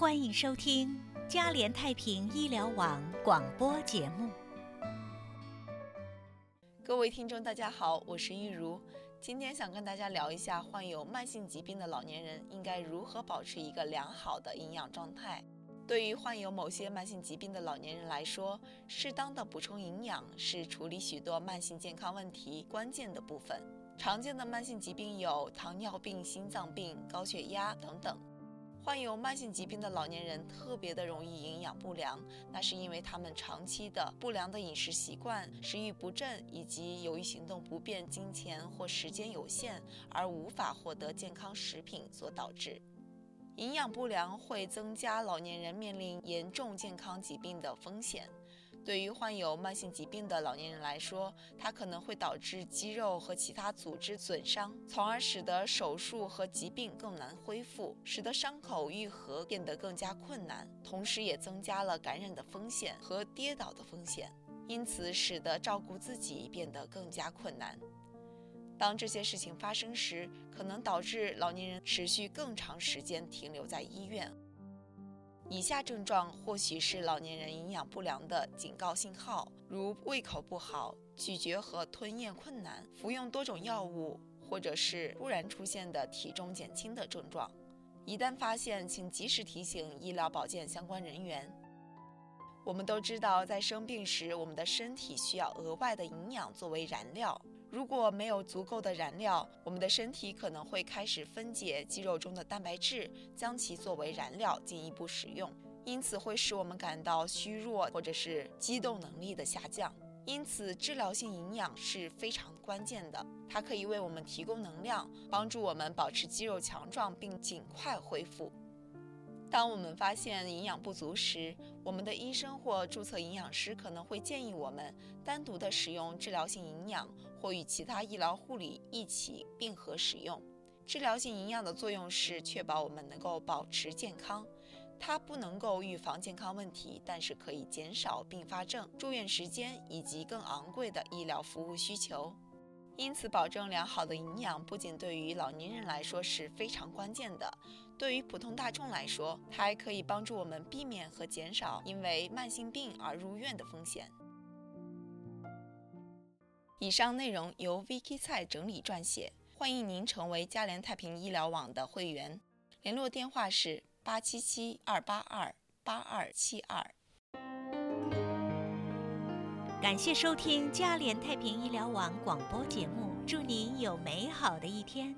欢迎收听嘉联太平医疗网广播节目。各位听众，大家好，我是玉茹。今天想跟大家聊一下，患有慢性疾病的老年人应该如何保持一个良好的营养状态。对于患有某些慢性疾病的老年人来说，适当的补充营养是处理许多慢性健康问题关键的部分。常见的慢性疾病有糖尿病、心脏病、高血压等等。患有慢性疾病的老年人特别的容易营养不良，那是因为他们长期的不良的饮食习惯、食欲不振，以及由于行动不便、金钱或时间有限而无法获得健康食品所导致。营养不良会增加老年人面临严重健康疾病的风险。对于患有慢性疾病的老年人来说，它可能会导致肌肉和其他组织损伤，从而使得手术和疾病更难恢复，使得伤口愈合变得更加困难，同时也增加了感染的风险和跌倒的风险，因此使得照顾自己变得更加困难。当这些事情发生时，可能导致老年人持续更长时间停留在医院。以下症状或许是老年人营养不良的警告信号，如胃口不好、咀嚼和吞咽困难、服用多种药物，或者是突然出现的体重减轻的症状。一旦发现，请及时提醒医疗保健相关人员。我们都知道，在生病时，我们的身体需要额外的营养作为燃料。如果没有足够的燃料，我们的身体可能会开始分解肌肉中的蛋白质，将其作为燃料进一步使用，因此会使我们感到虚弱或者是机动能力的下降。因此，治疗性营养是非常关键的，它可以为我们提供能量，帮助我们保持肌肉强壮并尽快恢复。当我们发现营养不足时，我们的医生或注册营养师可能会建议我们单独的使用治疗性营养，或与其他医疗护理一起并合使用。治疗性营养的作用是确保我们能够保持健康，它不能够预防健康问题，但是可以减少并发症、住院时间以及更昂贵的医疗服务需求。因此，保证良好的营养不仅对于老年人来说是非常关键的，对于普通大众来说，它还可以帮助我们避免和减少因为慢性病而入院的风险。以上内容由 Vicky 蔡整理撰写，欢迎您成为嘉联太平医疗网的会员，联络电话是八七七二八二八二七二。感谢收听嘉联太平医疗网广播节目，祝您有美好的一天。